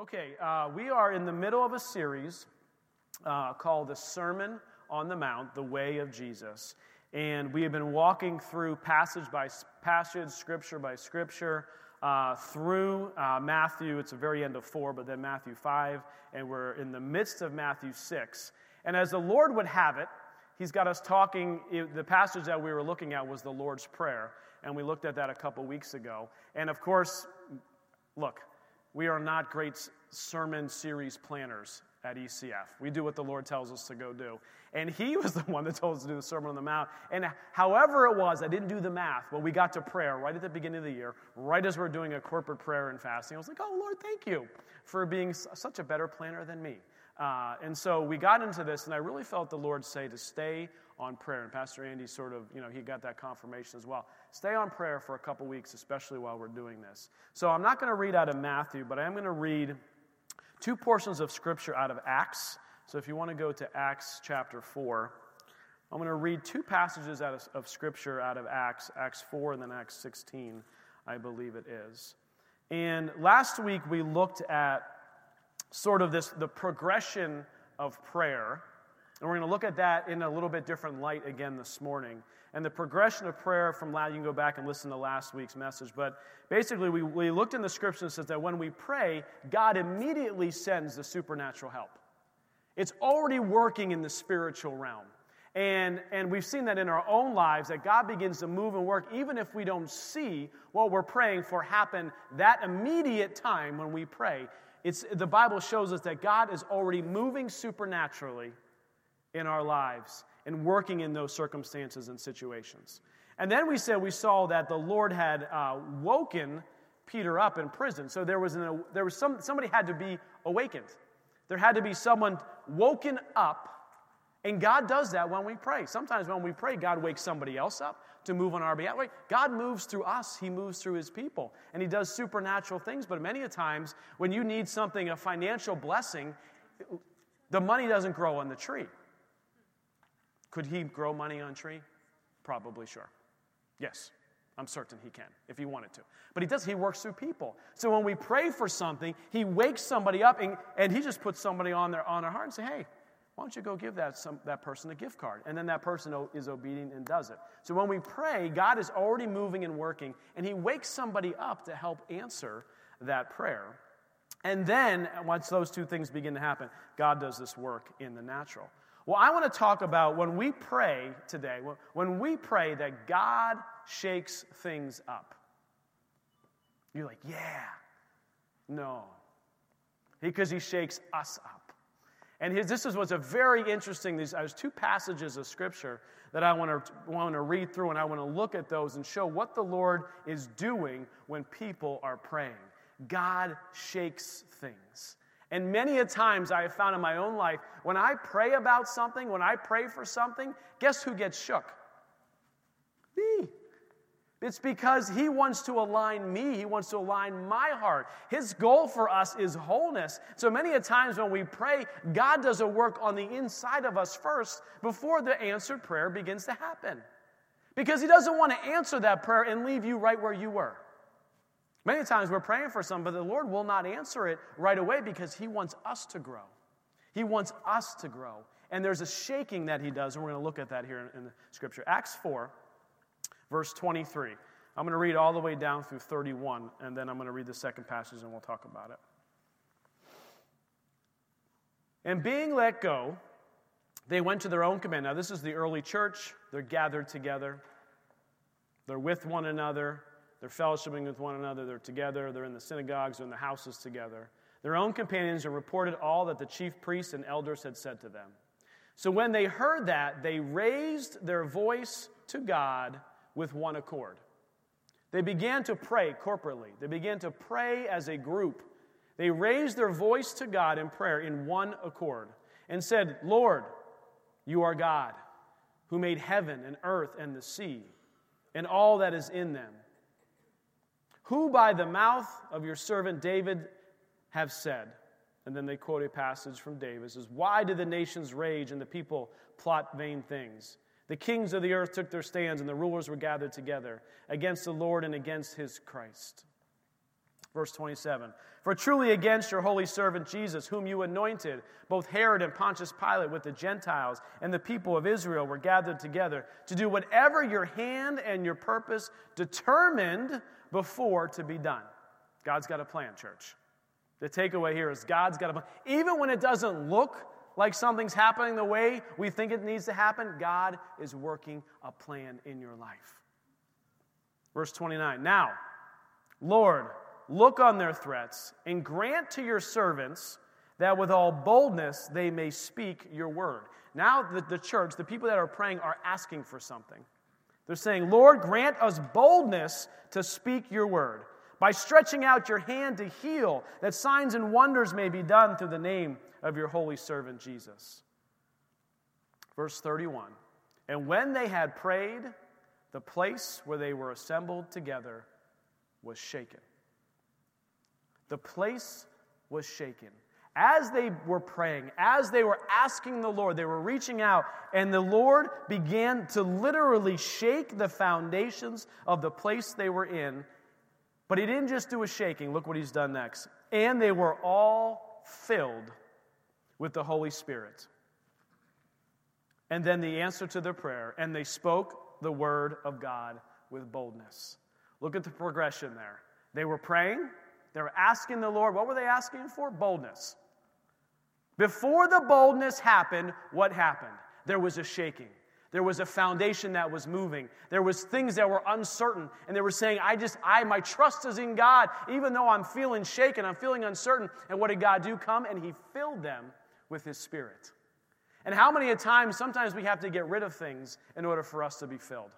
Okay, uh, we are in the middle of a series uh, called the Sermon on the Mount, the Way of Jesus. And we have been walking through passage by passage, scripture by scripture, uh, through uh, Matthew. It's the very end of four, but then Matthew 5, and we're in the midst of Matthew 6. And as the Lord would have it, He's got us talking. The passage that we were looking at was the Lord's Prayer, and we looked at that a couple weeks ago. And of course, look, we are not great sermon series planners at ECF. We do what the Lord tells us to go do. And He was the one that told us to do the Sermon on the Mount. And however it was, I didn't do the math, but we got to prayer right at the beginning of the year, right as we we're doing a corporate prayer and fasting. I was like, oh, Lord, thank you for being such a better planner than me. Uh, and so we got into this, and I really felt the Lord say to stay on prayer. And Pastor Andy sort of, you know, he got that confirmation as well. Stay on prayer for a couple weeks, especially while we're doing this. So I'm not going to read out of Matthew, but I am going to read two portions of scripture out of Acts. So if you want to go to Acts chapter 4, I'm going to read two passages out of, of scripture out of Acts, Acts 4 and then Acts 16, I believe it is. And last week we looked at sort of this the progression of prayer and we're going to look at that in a little bit different light again this morning. And the progression of prayer from last, you can go back and listen to last week's message. But basically, we, we looked in the scripture and says that when we pray, God immediately sends the supernatural help. It's already working in the spiritual realm. And, and we've seen that in our own lives, that God begins to move and work, even if we don't see what we're praying for happen that immediate time when we pray. It's, the Bible shows us that God is already moving supernaturally in our lives and working in those circumstances and situations. And then we said we saw that the Lord had uh, woken Peter up in prison. So there was, an, there was some, somebody had to be awakened. There had to be someone woken up. And God does that when we pray. Sometimes when we pray, God wakes somebody else up to move on our behalf. God moves through us, He moves through His people, and He does supernatural things. But many a times, when you need something, a financial blessing, the money doesn't grow on the tree. Could he grow money on tree? Probably sure. Yes, I'm certain he can if he wanted to. But he does, he works through people. So when we pray for something, he wakes somebody up and, and he just puts somebody on their, on their heart and say, hey, why don't you go give that, some, that person a gift card? And then that person is obedient and does it. So when we pray, God is already moving and working, and He wakes somebody up to help answer that prayer. And then, once those two things begin to happen, God does this work in the natural. Well, I want to talk about when we pray today, when we pray that God shakes things up. You're like, yeah. No. Because he shakes us up. And his, this is what's a very interesting. These, there's two passages of scripture that I want to, want to read through, and I want to look at those and show what the Lord is doing when people are praying. God shakes things. And many a times I have found in my own life, when I pray about something, when I pray for something, guess who gets shook? Me. It's because he wants to align me. He wants to align my heart. His goal for us is wholeness. So many a times when we pray, God does a work on the inside of us first before the answered prayer begins to happen. Because he doesn't want to answer that prayer and leave you right where you were. Many times we're praying for something, but the Lord will not answer it right away because He wants us to grow. He wants us to grow. And there's a shaking that He does, and we're going to look at that here in, the scripture. Acts 4, verse 23. I'm going to read all the way down through 31, and then I'm going to read the second passage and we'll talk about it. And being let go, they went to their own command. Now, this is the early church. They're gathered together, they're with one another. They're fellowshipping with one another. They're together. They're in the synagogues. They're in the houses together. Their own companions have reported all that the chief priests and elders had said to them. So when they heard that, they raised their voice to God with one accord. They began to pray corporately, they began to pray as a group. They raised their voice to God in prayer in one accord and said, Lord, you are God, who made heaven and earth and the sea and all that is in them who by the mouth of your servant David have said. And then they quote a passage from David. Says, Why did the nations rage and the people plot vain things? The kings of the earth took their stands, and the rulers were gathered together against the Lord and against his Christ. Verse 27 For truly against your holy servant Jesus, whom you anointed, both Herod and Pontius Pilate with the Gentiles and the people of Israel were gathered together to do whatever your hand and your purpose determined before to be done. God's got a plan, church. The takeaway here is God's got a plan. Even when it doesn't look like something's happening the way we think it needs to happen, God is working a plan in your life. Verse 29 Now, Lord, look on their threats and grant to your servants that with all boldness they may speak your word. Now, the, the church, the people that are praying, are asking for something. They're saying, Lord, grant us boldness to speak your word by stretching out your hand to heal, that signs and wonders may be done through the name of your holy servant Jesus. Verse 31 And when they had prayed, the place where they were assembled together was shaken. The place was shaken. As they were praying, as they were asking the Lord, they were reaching out, and the Lord began to literally shake the foundations of the place they were in. But He didn't just do a shaking. Look what He's done next. And they were all filled with the Holy Spirit. And then the answer to their prayer, and they spoke the word of God with boldness. Look at the progression there. They were praying, they were asking the Lord, what were they asking for? Boldness. Before the boldness happened, what happened? There was a shaking. There was a foundation that was moving. There was things that were uncertain. And they were saying, I just, I, my trust is in God. Even though I'm feeling shaken, I'm feeling uncertain. And what did God do? Come and He filled them with His Spirit. And how many a times, sometimes we have to get rid of things in order for us to be filled.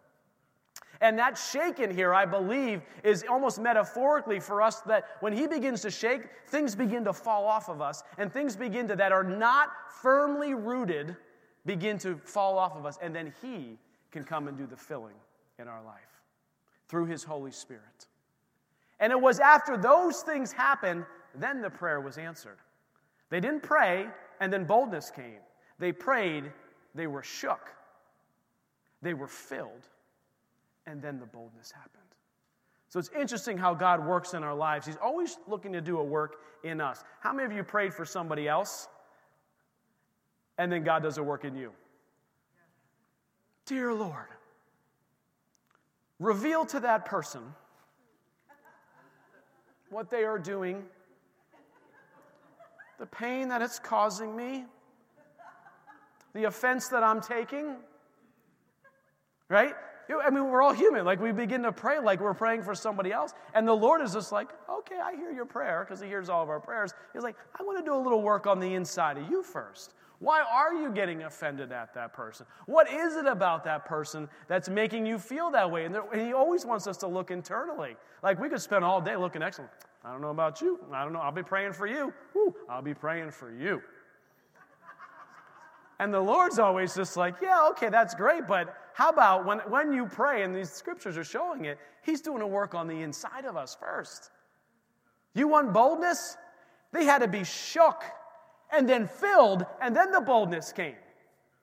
And that shaken here, I believe, is almost metaphorically for us that when he begins to shake, things begin to fall off of us, and things begin to, that are not firmly rooted, begin to fall off of us. And then he can come and do the filling in our life through his Holy Spirit. And it was after those things happened, then the prayer was answered. They didn't pray, and then boldness came. They prayed, they were shook, they were filled and then the boldness happened. So it's interesting how God works in our lives. He's always looking to do a work in us. How many of you prayed for somebody else and then God does a work in you? Dear Lord, reveal to that person what they are doing, the pain that it's causing me, the offense that I'm taking. Right? I mean, we're all human. Like, we begin to pray like we're praying for somebody else. And the Lord is just like, okay, I hear your prayer because He hears all of our prayers. He's like, I want to do a little work on the inside of you first. Why are you getting offended at that person? What is it about that person that's making you feel that way? And, and He always wants us to look internally. Like, we could spend all day looking excellent. I don't know about you. I don't know. I'll be praying for you. Woo, I'll be praying for you. And the Lord's always just like, yeah, okay, that's great, but how about when, when you pray, and these scriptures are showing it, He's doing a work on the inside of us first. You want boldness? They had to be shook and then filled, and then the boldness came.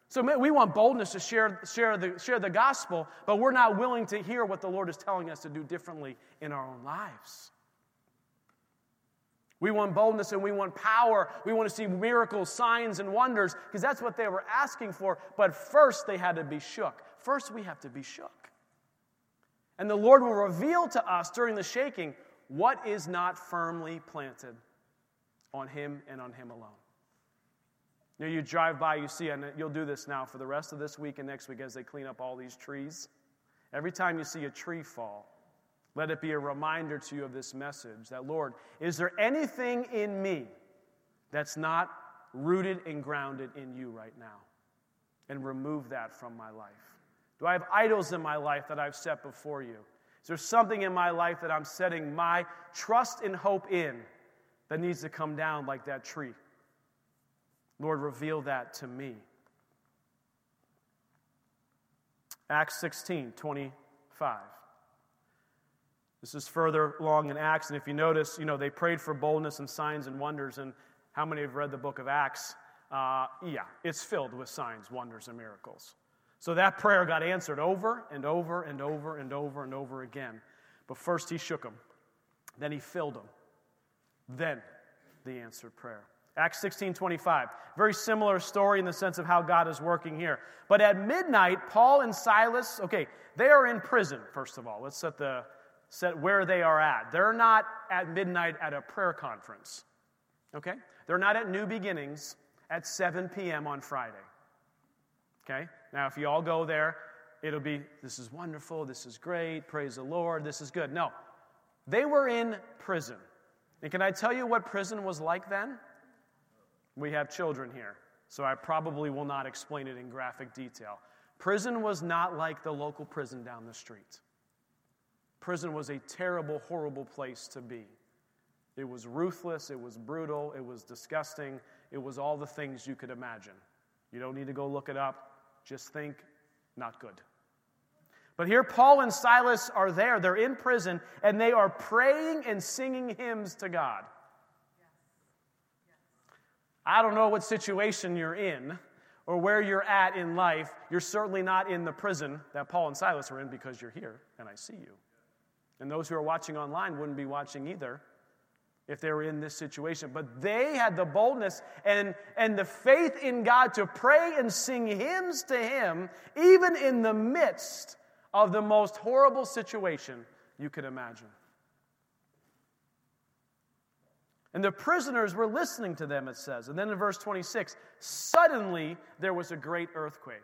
So we want boldness to share, share, the, share the gospel, but we're not willing to hear what the Lord is telling us to do differently in our own lives. We want boldness and we want power. We want to see miracles, signs, and wonders because that's what they were asking for. But first, they had to be shook. First, we have to be shook. And the Lord will reveal to us during the shaking what is not firmly planted on Him and on Him alone. You, know, you drive by, you see, and you'll do this now for the rest of this week and next week as they clean up all these trees. Every time you see a tree fall, let it be a reminder to you of this message that, Lord, is there anything in me that's not rooted and grounded in you right now? And remove that from my life. Do I have idols in my life that I've set before you? Is there something in my life that I'm setting my trust and hope in that needs to come down like that tree? Lord, reveal that to me. Acts 16, 25. This is further along in Acts, and if you notice, you know, they prayed for boldness and signs and wonders. And how many have read the book of Acts? Uh, yeah, it's filled with signs, wonders, and miracles. So that prayer got answered over and over and over and over and over again. But first he shook them, then he filled them, then the answered prayer. Acts 16 25. Very similar story in the sense of how God is working here. But at midnight, Paul and Silas, okay, they are in prison, first of all. Let's set, the, where they are at. They're not at midnight at a prayer conference, okay? They're not at New Beginnings at 7 p.m. on Friday, okay? Now, if you all go there, it'll be, this is wonderful, this is great, praise the Lord, this is good. No, they were in prison. And can I tell you what prison was like then? We have children here, so I probably will not explain it in graphic detail. Prison was not like the local prison down the street. Prison was a terrible, horrible place to be. It was ruthless, it was brutal, it was disgusting, it was all the things you could imagine. You don't need to go look it up, just think, not good. But here, Paul and Silas are there. They're in prison, and they are praying and singing hymns to God. I don't know what situation you're in or where you're at in life. You're certainly not in the prison that Paul and Silas were in because you're here and I see you. And those who are watching online wouldn't be watching either if they were in this situation. But they had the boldness and, and the faith in God to pray and sing hymns to Him, even in the midst of the most horrible situation you could imagine. And the prisoners were listening to them, it says. And then in verse 26, suddenly there was a great earthquake.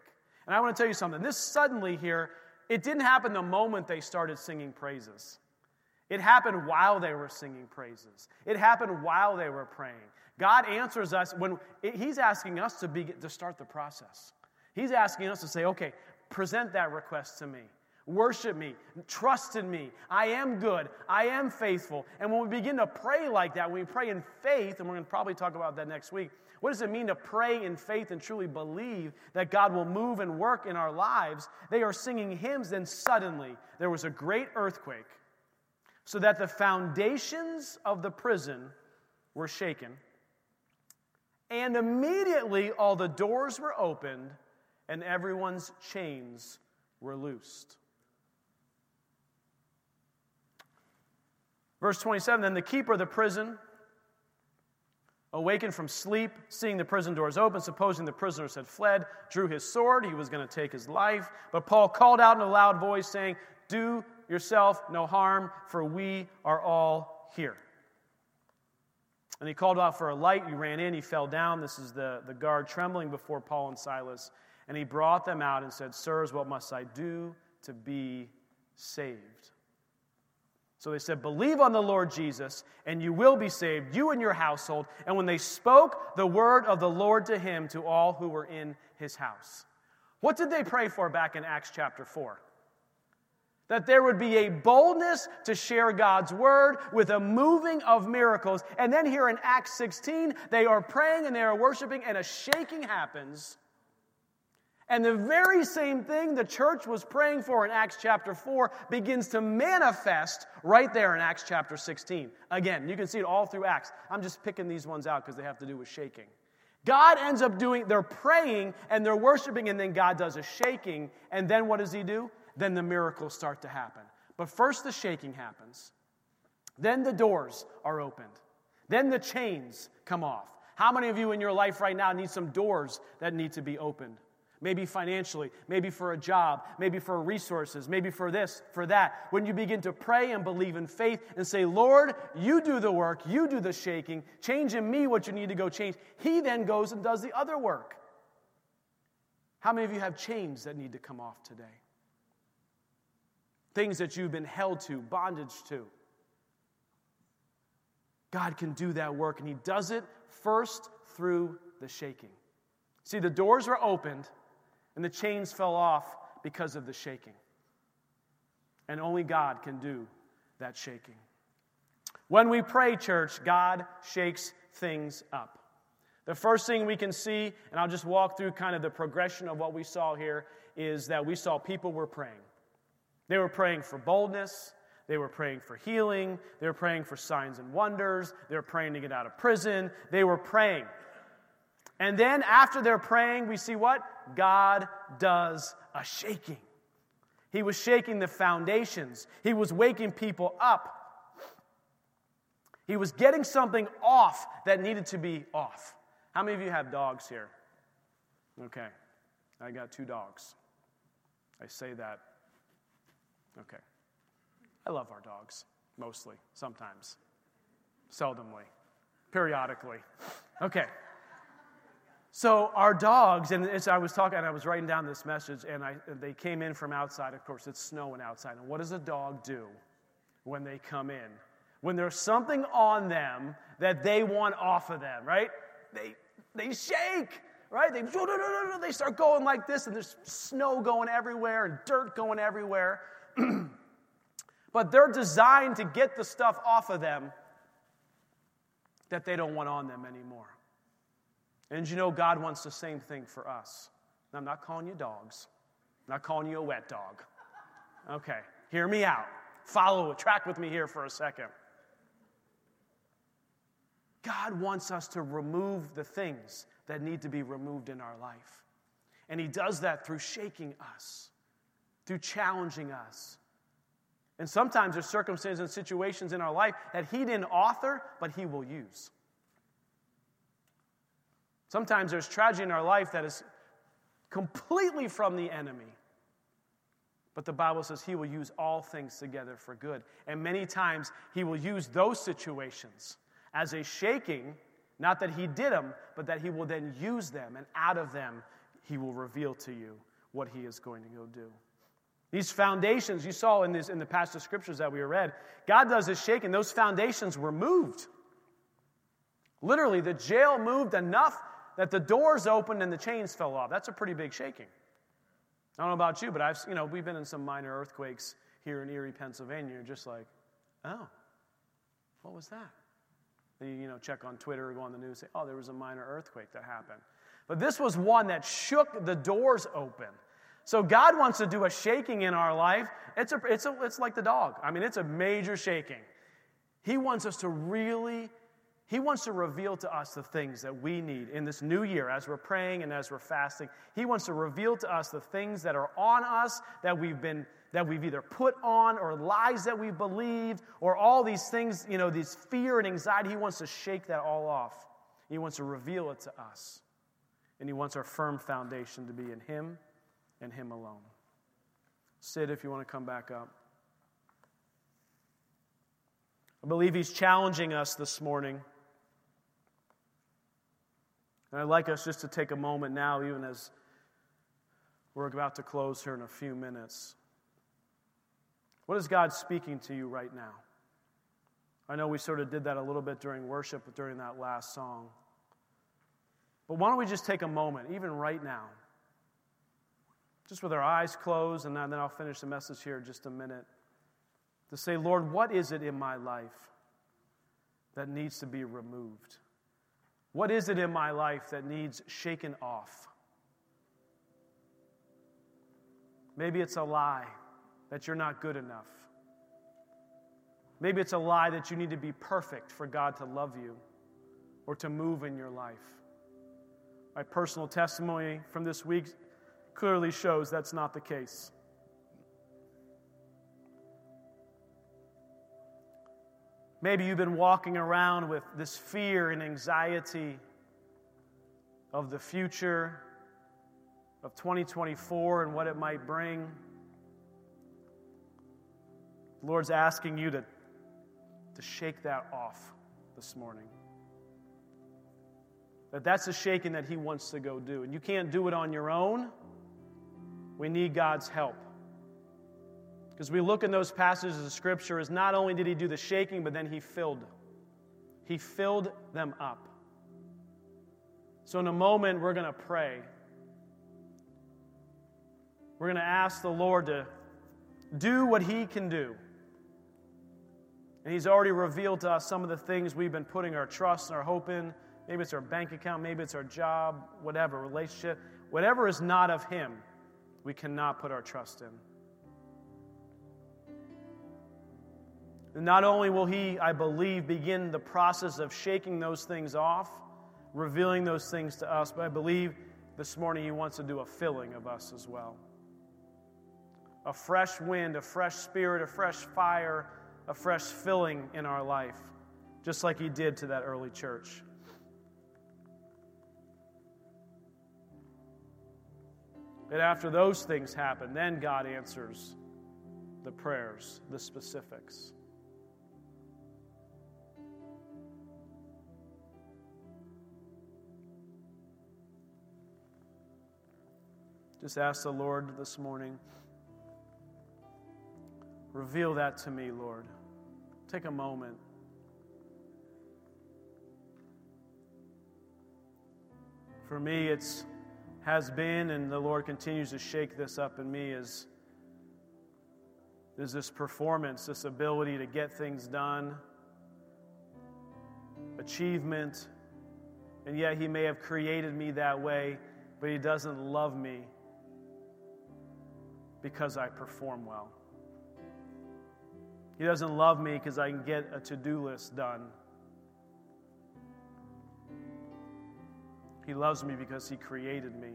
And I want to tell you something. This suddenly here, it didn't happen the moment they started singing praises. It happened while they were singing praises. It happened while they were praying. God answers us when He's asking us to, be, to start the process. He's asking us to say, okay, present that request to me. Worship me, trust in me. I am good, I am faithful. And when we begin to pray like that, when we pray in faith, and we're going to probably talk about that next week, what does it mean to pray in faith and truly believe that God will move and work in our lives? They are singing hymns, then suddenly there was a great earthquake, so that the foundations of the prison were shaken. And immediately all the doors were opened and everyone's chains were loosed. Verse 27 Then the keeper of the prison, awakened from sleep, seeing the prison doors open, supposing the prisoners had fled, drew his sword. He was going to take his life. But Paul called out in a loud voice, saying, Do yourself no harm, for we are all here. And he called out for a light. He ran in. He fell down. This is the, the guard trembling before Paul and Silas. And he brought them out and said, Sirs, what must I do to be saved? So they said, Believe on the Lord Jesus, and you will be saved, you and your household. And when they spoke the word of the Lord to him, to all who were in his house. What did they pray for back in Acts chapter 4? That there would be a boldness to share God's word with a moving of miracles. And then here in Acts 16, they are praying and they are worshiping, and a shaking happens and the very same thing the church was praying for in Acts chapter 4 begins to manifest right there in Acts chapter 16. Again, you can see it all through Acts. I'm just picking these ones out because they have to do with shaking. God ends up doing, they're praying and they're worshiping, and then God does a shaking. And then what does He do? Then the miracles start to happen. But first, the shaking happens. Then the doors are opened. Then the chains come off. How many of you in your life right now need some doors that need to be opened? Maybe financially, maybe for a job, maybe for resources, maybe for this, for that. When you begin to pray and believe in faith and say, Lord, you do the work, you do the shaking, change in me what you need to go change, He then goes and does the other work. How many of you have chains that need to come off today? Things that you've been held to, bondage to. God can do that work, and He does it first through the shaking. See, the doors are opened and the chains fell off because of the shaking. And only God can do that shaking. When we pray, church, God shakes things up. The first thing we can see, and I'll just walk through kind of the progression of what we saw here, is that we saw people were praying. They were praying for boldness. They were praying for healing. They were praying for signs and wonders. They were praying to get out of prison. They were praying. And then after they're praying, we see what? God does a shaking. He was shaking the foundations, He was waking people up. He was getting something off that needed to be off. How many of you have dogs here? Okay. I got two dogs. I say that. Okay. I love our dogs, mostly, sometimes, seldomly, periodically. Okay. So our dogs, and as I was talking, and I was writing down this message, and I, they came in from outside. Of course, it's snowing outside. And what does a dog do when they come in? When there's something on them that they want off of them, right? They they shake, right? They they start going like this, and there's snow going everywhere and dirt going everywhere. but they're designed to get the stuff off of them that they don't want on them anymore. And you know, God wants the same thing for us. And I'm not calling you dogs, I'm not calling you a wet dog. Okay, hear me out. Follow, track with me here for a second. God wants us to remove the things that need to be removed in our life. And He does that through shaking us, through challenging us, and sometimes there's circumstances and situations in our life that He didn't author, but He will use. Sometimes there's tragedy in our life that is completely from the enemy. But the Bible says He will use all things together for good. And many times He will use those situations as a shaking, not that He did them, but that He will then use them, and out of them He will reveal to you what He is going to go do. These foundations you saw in, this, in the passage of scriptures that we read, God does this shaking. Those foundations were moved. Literally, the jail moved enough that the doors opened and the chains fell off. That's a pretty big shaking. I don't know about you, but I've, you know, we've been in some minor earthquakes here in Erie, Pennsylvania. You're just like, oh, what was that? You, you know, check on Twitter or go on the news, say, oh, there was a minor earthquake that happened. But this was one that shook the doors open. So God wants to do a shaking in our life. It's, a, it's, a, it's like the dog. I mean, it's a major shaking. He wants us to really, He wants to reveal to us the things that we need in this new year as we're praying and as we're fasting. He wants to reveal to us the things that are on us that we've been that we've either put on or lies that we've believed or all these things, you know, these fear and anxiety. He wants to shake that all off. He wants to reveal it to us. And He wants our firm foundation to be in Him and Him alone. Sid, if you want to come back up. I believe He's challenging us this morning. And I'd like us just to take a moment now, even as we're about to close here in a few minutes. What is God speaking to you right now? I know we sort of did that a little bit during worship, during that last song. But why don't we just take a moment, even right now? just with our eyes closed, and then I'll finish the message here in just a minute, to say, Lord, what is it in my life that needs to be removed? What is it in my life that needs shaken off? Maybe it's a lie that you're not good enough. Maybe it's a lie that you need to be perfect for God to love you or to move in your life. My personal testimony from this week clearly shows that's not the case. Maybe you've been walking around with this fear and anxiety of the future, of 2024 and what it might bring. The Lord's asking you to, to shake that off this morning. That that's a shaking that He wants to go do. And you can't do it on your own. We need God's help. Because we look in those passages of Scripture as not only did he do the shaking, but then he filled. He filled them up. So in a moment, we're going to pray. We're going to ask the Lord to do what he can do. And he's already revealed to us some of the things we've been putting our trust and our hope in. Maybe it's our bank account, maybe it's our job, whatever, relationship, whatever is not of him we cannot put our trust in. Not only will He, I believe, begin the process of shaking those things off, revealing those things to us, but I believe this morning He wants to do a filling of us as well. A fresh wind, a fresh spirit, a fresh fire, a fresh filling in our life just like he did to that early church. And after those things happen, then God answers the prayers, the specifics. Just ask the Lord this morning, reveal that to me, Lord. Take a moment. For me, it's has been, and the Lord continues to shake this up in me, is, is this performance, this ability to get things done, achievement, and yet He may have created me that way, but He doesn't love me because I perform well. He doesn't love me because I can get a to do list done. He loves me because He created me.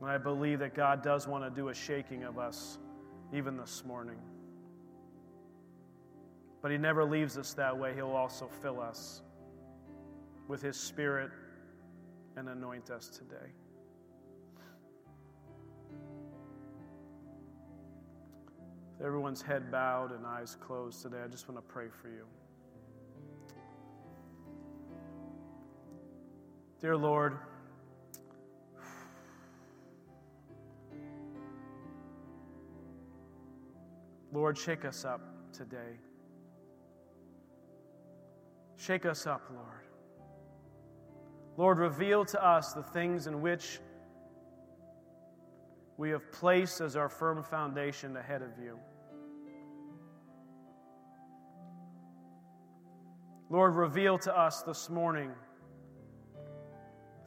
And I believe that God does want to do a shaking of us even this morning. But He never leaves us that way. He'll also fill us with His Spirit and anoint us today. Everyone's head bowed and eyes closed today, I just want to pray for you. Dear Lord, Lord, shake us up today. Shake us up, Lord. Lord, reveal to us the things in which we have placed as our firm foundation ahead of you. Lord, reveal to us this morning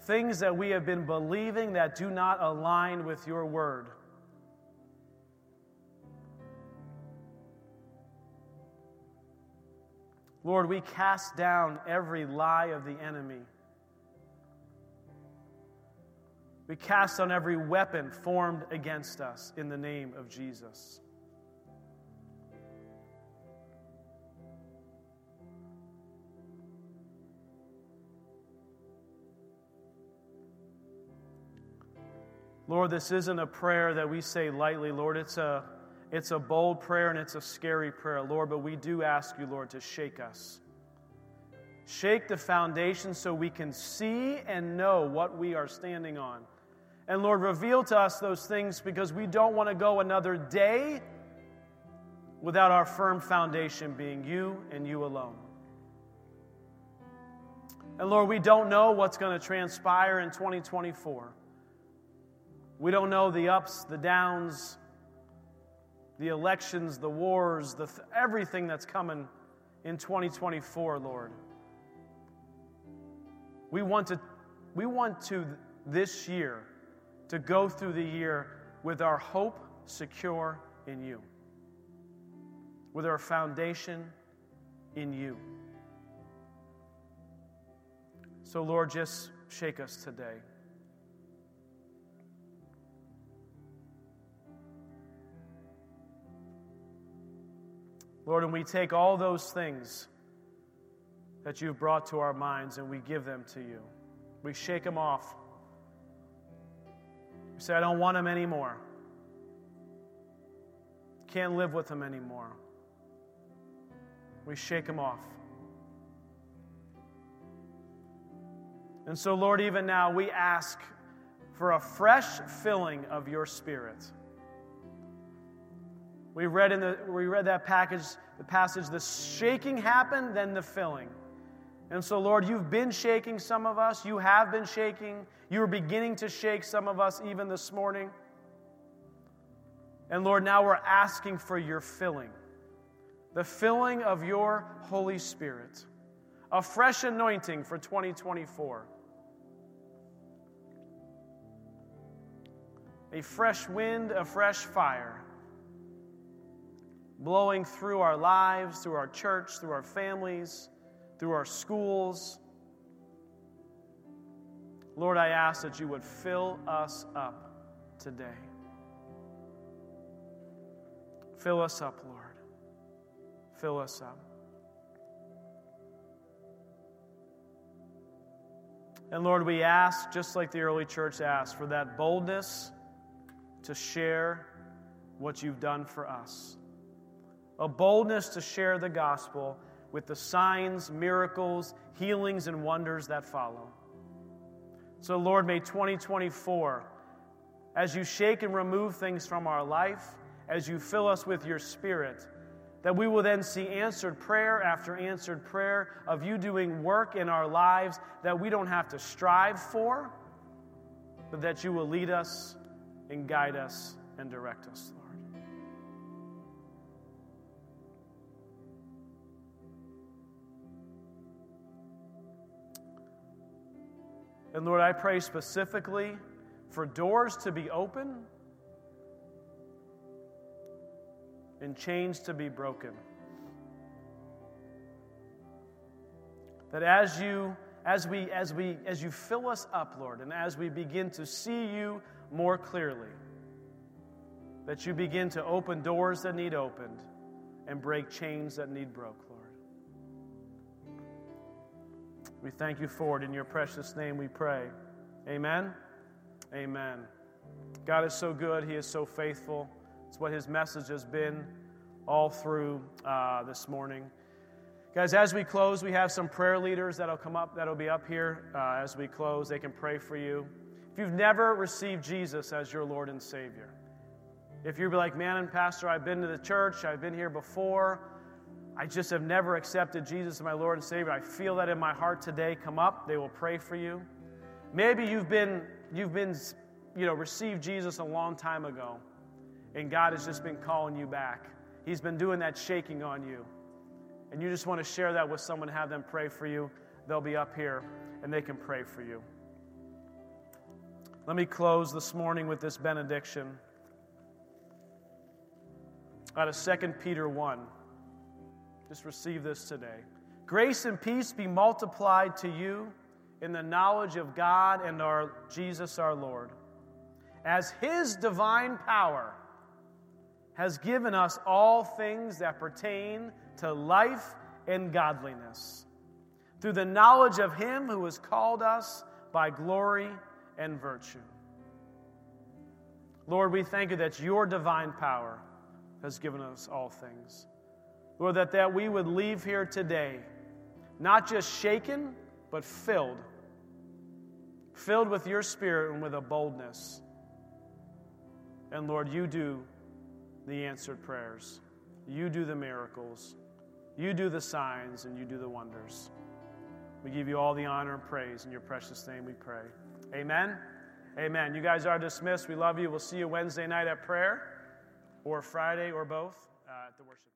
things that we have been believing that do not align with your word. Lord, we cast down every lie of the enemy. We cast on every weapon formed against us in the name of Jesus. Lord, this isn't a prayer that we say lightly, Lord. It's a, it's a bold prayer and it's a scary prayer, Lord, but we do ask you, Lord, to shake us. Shake the foundation so we can see and know what we are standing on. And Lord, reveal to us those things because we don't want to go another day without our firm foundation being you and you alone. And Lord, we don't know what's going to transpire in 2024. We don't know the ups, the downs, the elections, the wars, the th- everything that's coming in 2024, Lord. We want to we want to this year to go through the year with our hope secure in you. With our foundation in you. So Lord, just shake us today. Lord, and we take all those things that you've brought to our minds and we give them to you. We shake them off. We say, I don't want them anymore. Can't live with them anymore. We shake them off. And so, Lord, even now we ask for a fresh filling of your Spirit. We read in the we read that package, the passage, the shaking happened, then the filling. And so, Lord, you've been shaking some of us. You have been shaking. You are beginning to shake some of us even this morning. And Lord, now we're asking for your filling the filling of your Holy Spirit, a fresh anointing for 2024. A fresh wind, a fresh fire blowing through our lives, through our church, through our families, through our schools. Lord, I ask that you would fill us up today. Fill us up, Lord. Fill us up. And Lord, we ask, just like the early church asked, for that boldness to share what you've done for us. A boldness to share the gospel with the signs, miracles, healings, and wonders that follow. So, Lord, may 2024, as you shake and remove things from our life, as you fill us with your spirit, that we will then see answered prayer after answered prayer of you doing work in our lives that we don't have to strive for, but that you will lead us and guide us and direct us, And Lord, I pray specifically for doors to be open and chains to be broken. That as you as we as we as you fill us up, Lord, and as we begin to see you more clearly, that you begin to open doors that need opened and break chains that need broke, We thank you for it. In your precious name we pray. Amen. Amen. God is so good. He is so faithful. It's what his message has been all through uh, this morning. Guys, as we close, we have some prayer leaders that'll come up, that'll be up here uh, as we close. They can pray for you. If you've never received Jesus as your Lord and Savior, if you're like, man and pastor, I've been to the church, I've been here before, I just have never accepted Jesus as my Lord and Savior. I feel that in my heart today. Come up, they will pray for you. Maybe you've been, you've been, you know, received Jesus a long time ago and God has just been calling you back. He's been doing that shaking on you. And you just want to share that with someone, have them pray for you. They'll be up here and they can pray for you. Let me close this morning with this benediction out of 2 Peter 1. Just receive this today. Grace and peace be multiplied to you in the knowledge of God and our Jesus our Lord, as his divine power has given us all things that pertain to life and godliness through the knowledge of Him who has called us by glory and virtue. Lord, we thank you that your divine power has given us all things. Lord, that, that we would leave here today not just shaken, but filled. Filled with your spirit and with a boldness. And Lord, you do the answered prayers. You do the miracles. You do the signs and you do the wonders. We give you all the honor and praise. In your precious name we pray. Amen. Amen. You guys are dismissed. We love you. We'll see you Wednesday night at prayer or Friday or both uh, at the worship.